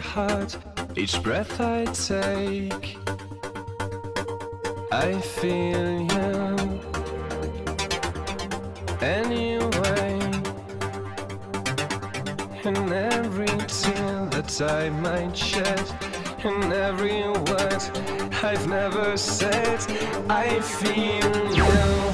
heart, each breath I take. I feel you anyway. In every tear that I might shed, in every word I've never said, I feel you.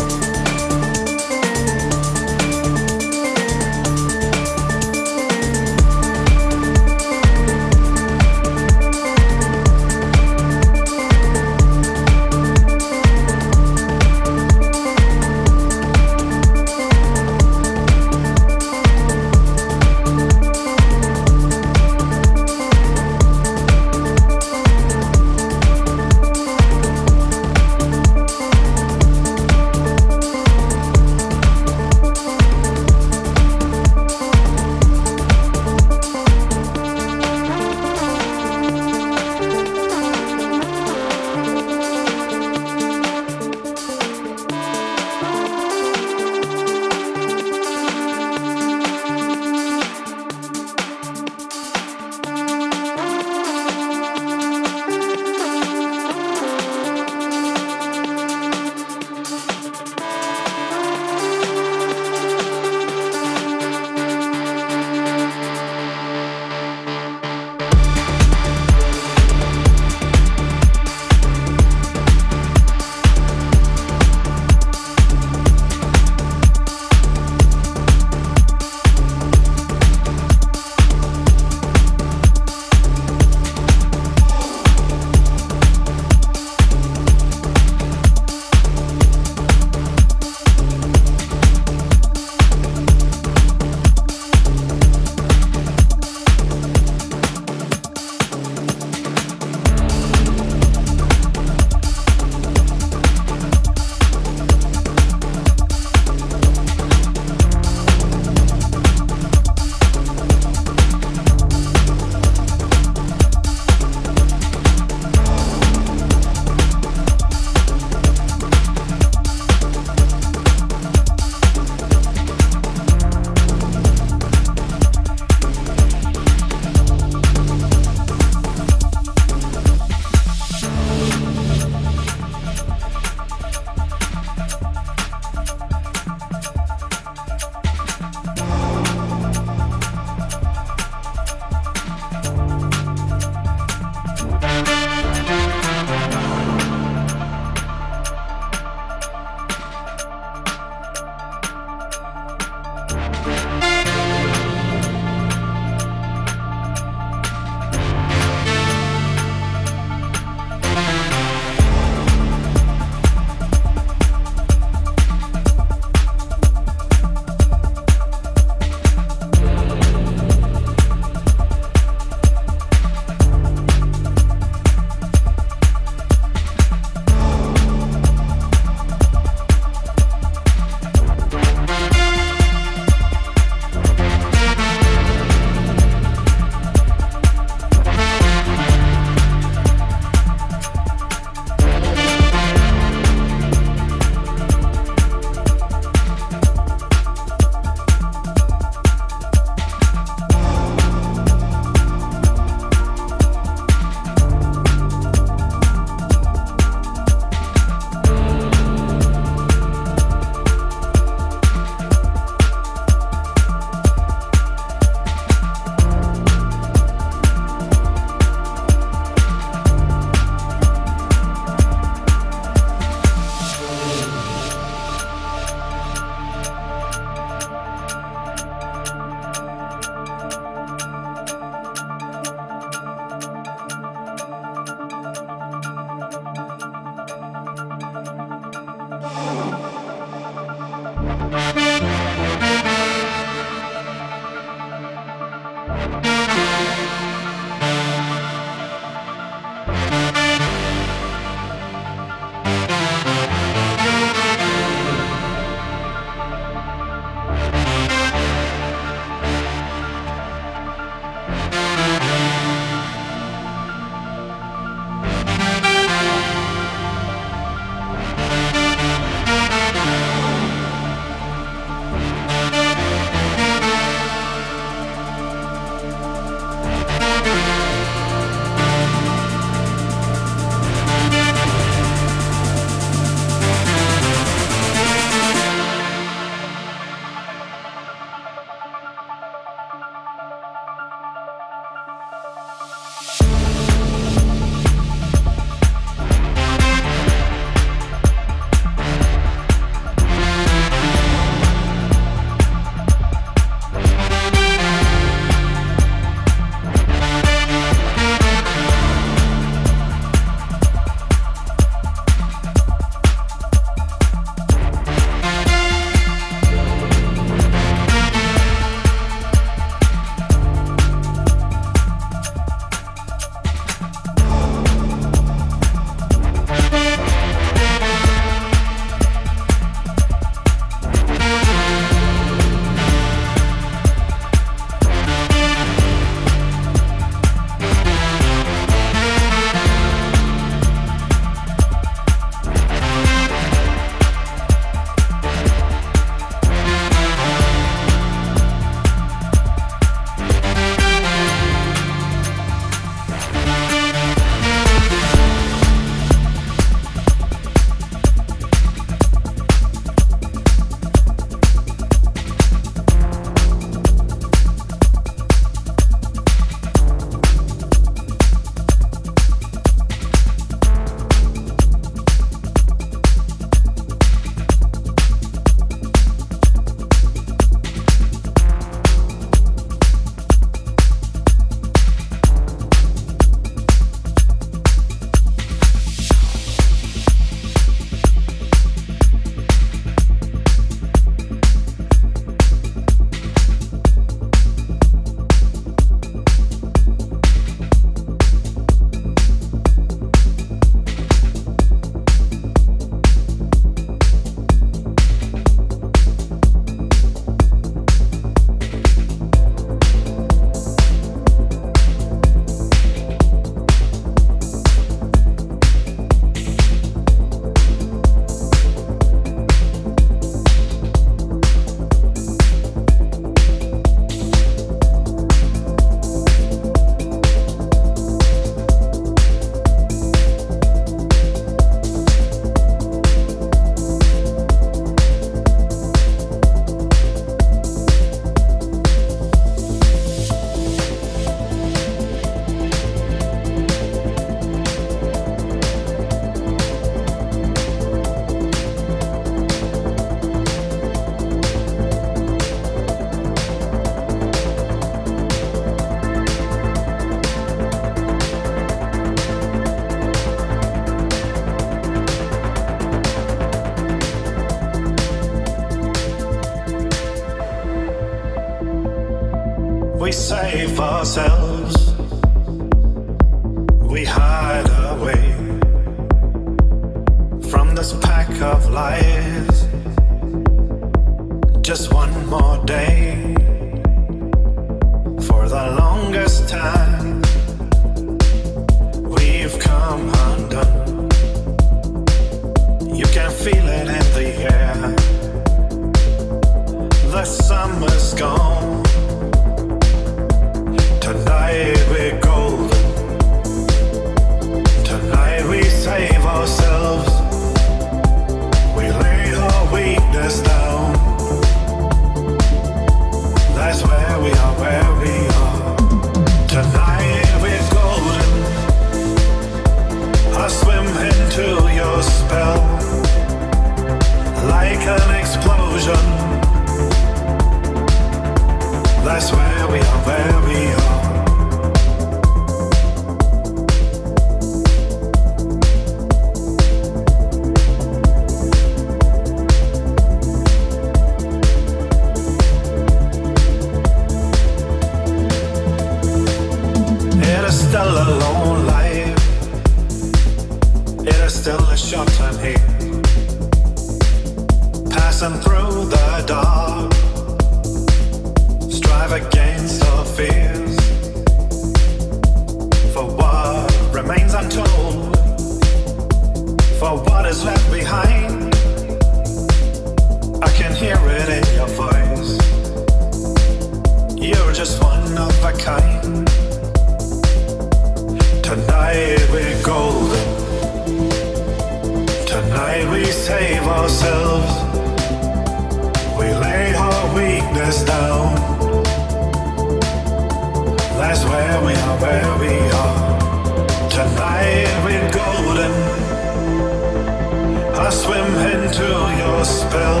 into your spell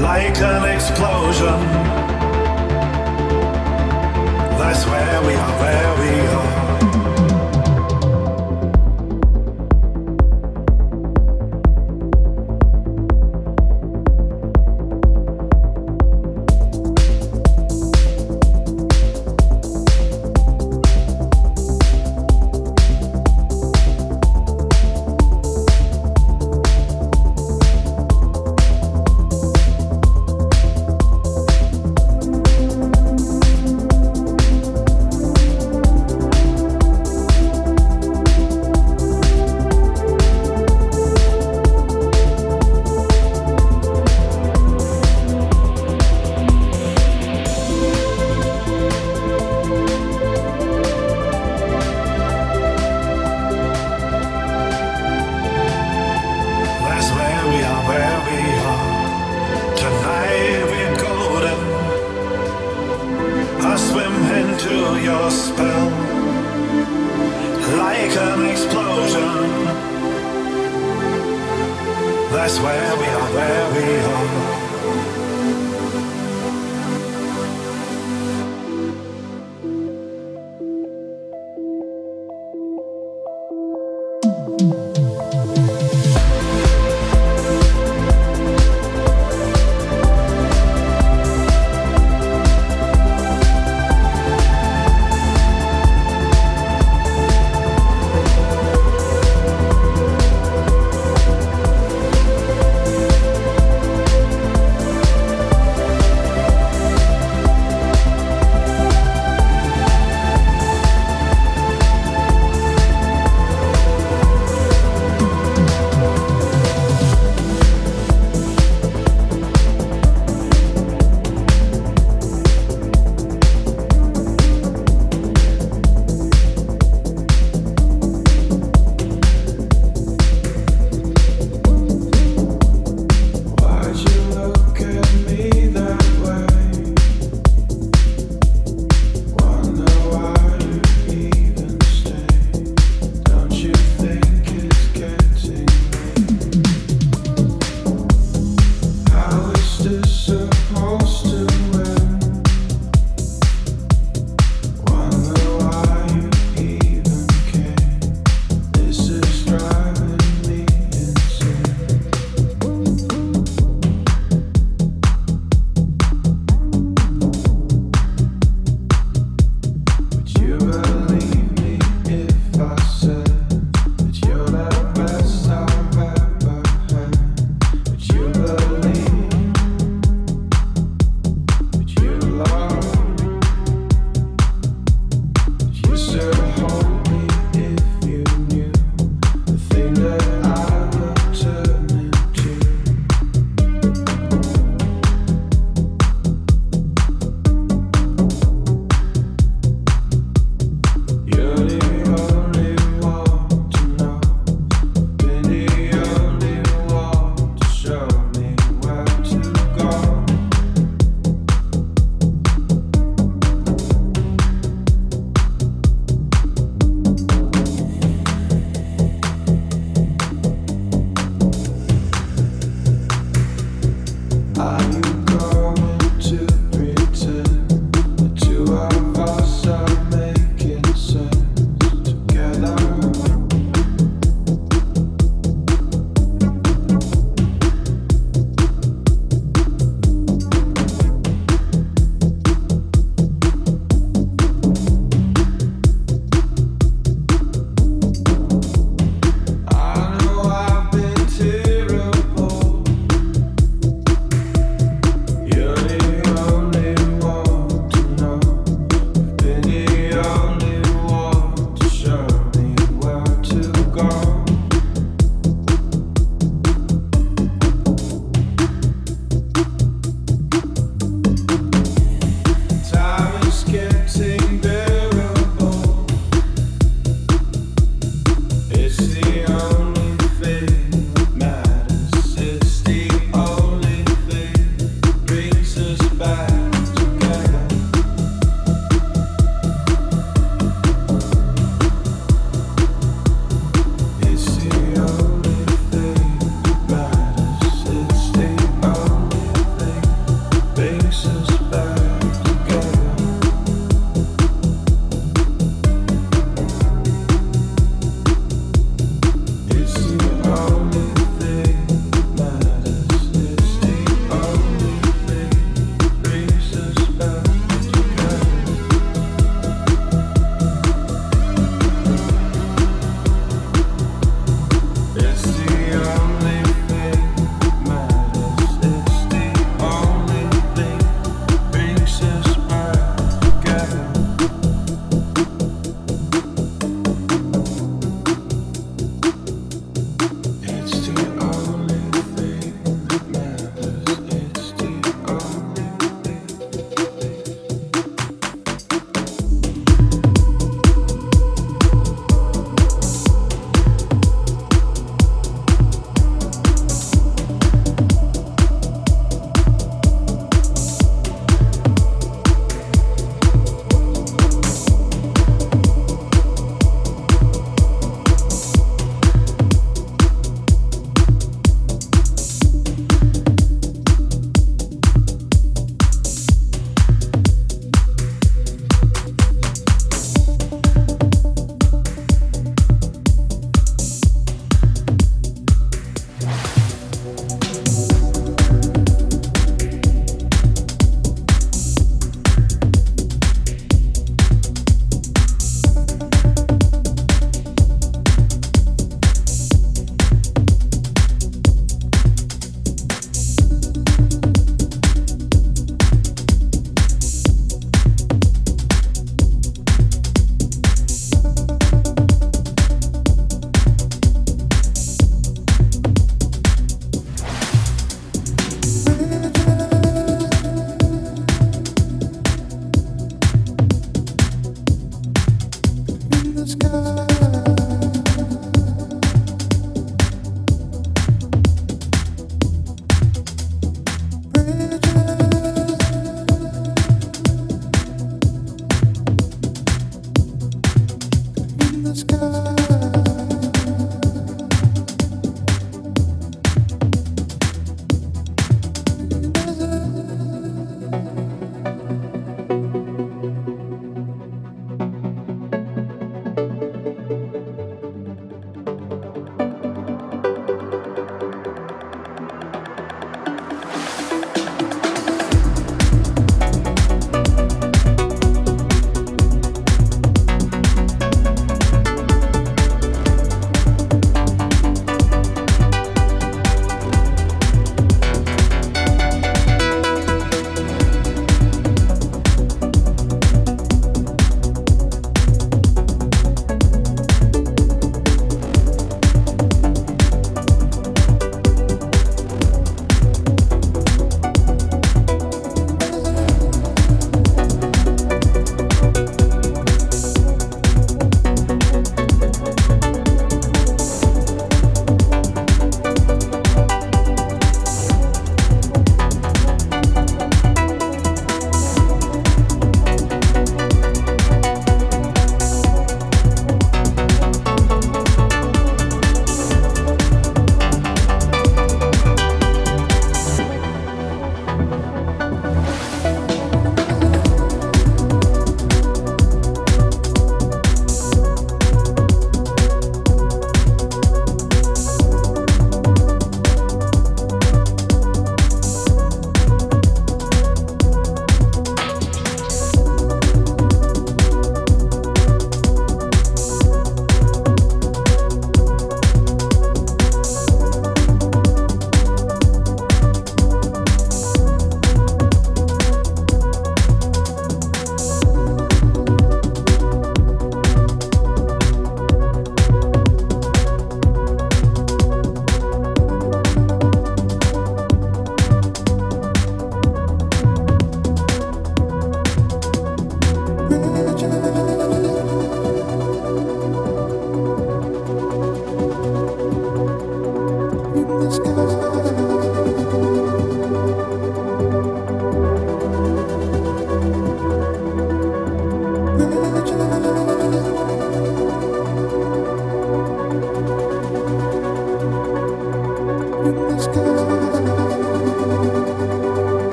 like an explosion. That's where we are, where we are.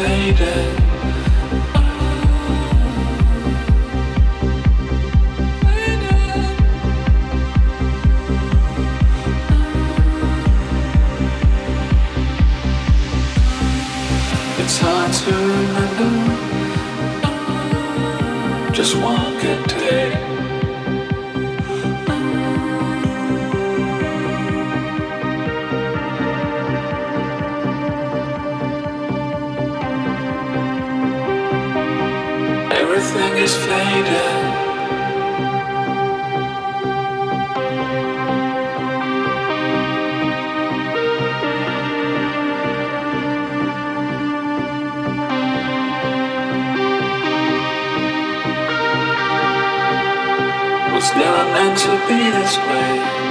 It's hard to remember just one good day. everything is fading. Was never meant to be this way.